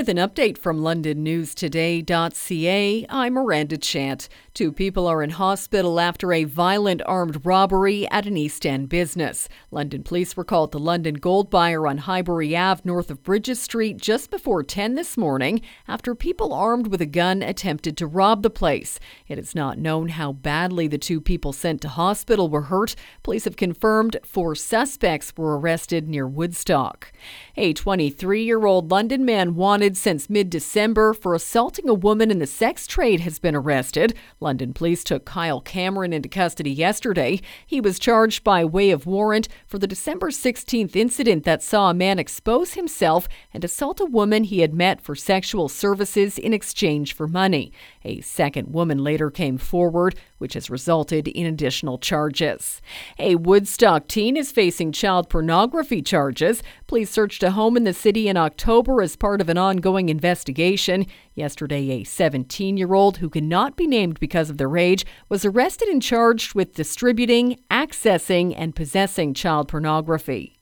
with an update from LondonNewsToday.ca. I'm Miranda Chant. Two people are in hospital after a violent armed robbery at an East End business. London police were called to London Gold Buyer on Highbury Ave north of Brydges Street just before 10 this morning after people armed with a gun attempted to rob the place. It is not known how badly the two people sent to hospital were hurt. Police have confirmed four suspects were arrested near Woodstock. A 23 year old London man wanted since mid December for assaulting a woman in the sex trade has been arrested. London police took Kyle Cameron into custody yesterday. He was charged by way of warrant for the December 16th incident that saw a man expose himself and assault a woman he had met for sexual services in exchange for money. A second woman later came forward, which has resulted in additional charges. A Woodstock teen is facing child pornography charges. Police searched a home in the city in October as part of an ongoing investigation. Yesterday, a 17 year old who cannot be named because of their age was arrested and charged with distributing, accessing, and possessing child pornography.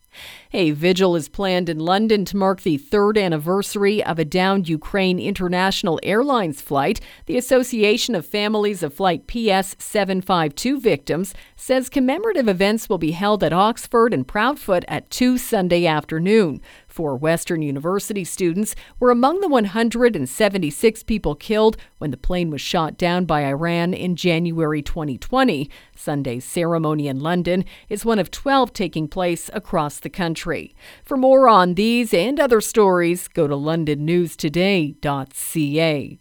A vigil is planned in London to mark the third anniversary of a downed Ukraine International Airlines flight. The Association of Families of Flight PS 752 victims says commemorative events will be held at Oxford and Proudfoot at 2 Sunday afternoon. Four Western University students were among the 176 people killed when the plane was shot down by Iran in January 2020. Sunday's ceremony in London is one of 12 taking place across the country. For more on these and other stories, go to londonnewstoday.ca.